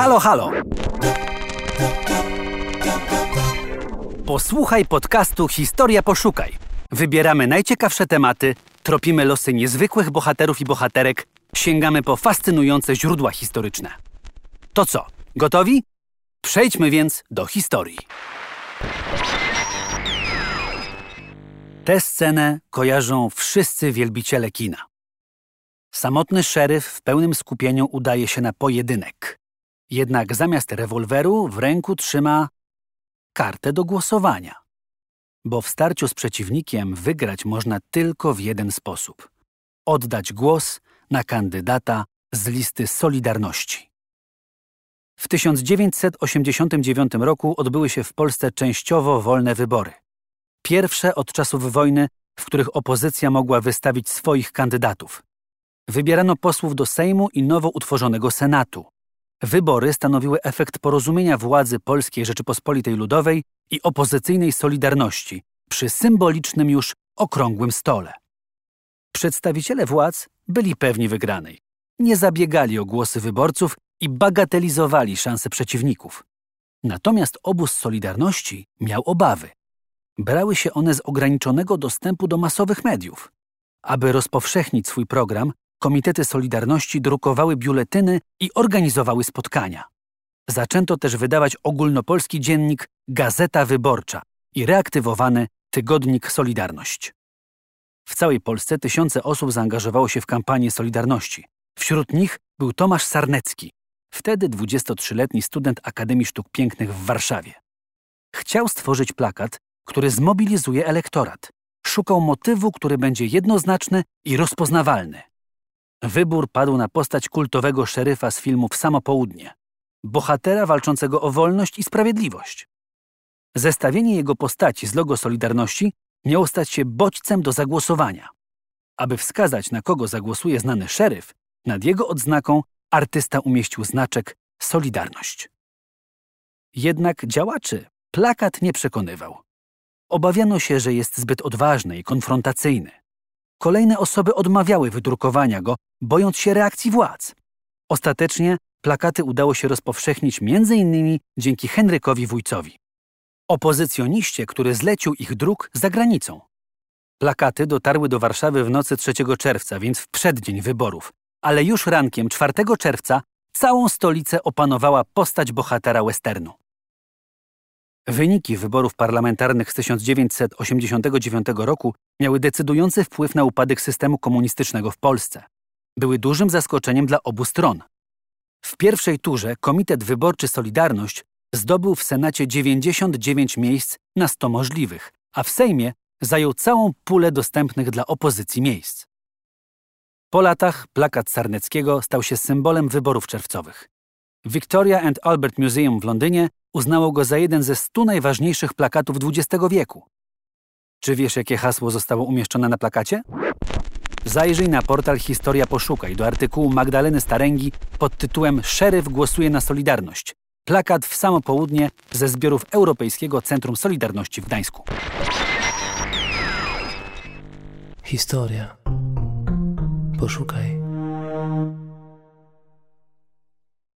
Halo, halo! Posłuchaj podcastu Historia Poszukaj. Wybieramy najciekawsze tematy, tropimy losy niezwykłych bohaterów i bohaterek, sięgamy po fascynujące źródła historyczne. To co, gotowi? Przejdźmy więc do historii. Tę scenę kojarzą wszyscy wielbiciele kina. Samotny szeryf w pełnym skupieniu udaje się na pojedynek. Jednak zamiast rewolweru w ręku trzyma kartę do głosowania. Bo w starciu z przeciwnikiem wygrać można tylko w jeden sposób oddać głos na kandydata z listy Solidarności. W 1989 roku odbyły się w Polsce częściowo wolne wybory. Pierwsze od czasów wojny, w których opozycja mogła wystawić swoich kandydatów. Wybierano posłów do Sejmu i nowo utworzonego Senatu. Wybory stanowiły efekt porozumienia władzy Polskiej Rzeczypospolitej Ludowej i opozycyjnej Solidarności przy symbolicznym już okrągłym stole. Przedstawiciele władz byli pewni wygranej. Nie zabiegali o głosy wyborców i bagatelizowali szanse przeciwników. Natomiast obóz Solidarności miał obawy. Brały się one z ograniczonego dostępu do masowych mediów. Aby rozpowszechnić swój program, komitety Solidarności drukowały biuletyny i organizowały spotkania. Zaczęto też wydawać ogólnopolski dziennik Gazeta Wyborcza i reaktywowany tygodnik Solidarność. W całej Polsce tysiące osób zaangażowało się w kampanię Solidarności. Wśród nich był Tomasz Sarnecki, wtedy 23-letni student Akademii Sztuk Pięknych w Warszawie. Chciał stworzyć plakat, który zmobilizuje elektorat. Szukał motywu, który będzie jednoznaczny i rozpoznawalny. Wybór padł na postać kultowego szeryfa z filmów Samo Południe, bohatera walczącego o wolność i sprawiedliwość. Zestawienie jego postaci z logo Solidarności miało stać się bodźcem do zagłosowania. Aby wskazać, na kogo zagłosuje znany szeryf, nad jego odznaką artysta umieścił znaczek Solidarność. Jednak działaczy plakat nie przekonywał. Obawiano się, że jest zbyt odważny i konfrontacyjny. Kolejne osoby odmawiały wydrukowania go, bojąc się reakcji władz. Ostatecznie plakaty udało się rozpowszechnić m.in. dzięki Henrykowi Wójcowi, opozycjoniście, który zlecił ich druk za granicą. Plakaty dotarły do Warszawy w nocy 3 czerwca, więc w przeddzień wyborów, ale już rankiem 4 czerwca całą stolicę opanowała postać bohatera westernu. Wyniki wyborów parlamentarnych z 1989 roku miały decydujący wpływ na upadek systemu komunistycznego w Polsce. Były dużym zaskoczeniem dla obu stron. W pierwszej turze Komitet Wyborczy Solidarność zdobył w Senacie 99 miejsc na 100 możliwych, a w Sejmie zajął całą pulę dostępnych dla opozycji miejsc. Po latach plakat Sarneckiego stał się symbolem wyborów czerwcowych. Victoria and Albert Museum w Londynie uznało go za jeden ze stu najważniejszych plakatów XX wieku. Czy wiesz, jakie hasło zostało umieszczone na plakacie? Zajrzyj na portal Historia Poszukaj do artykułu Magdaleny Staręgi pod tytułem Szeryf głosuje na Solidarność. Plakat w samo południe ze zbiorów Europejskiego Centrum Solidarności w Gdańsku. Historia. Poszukaj.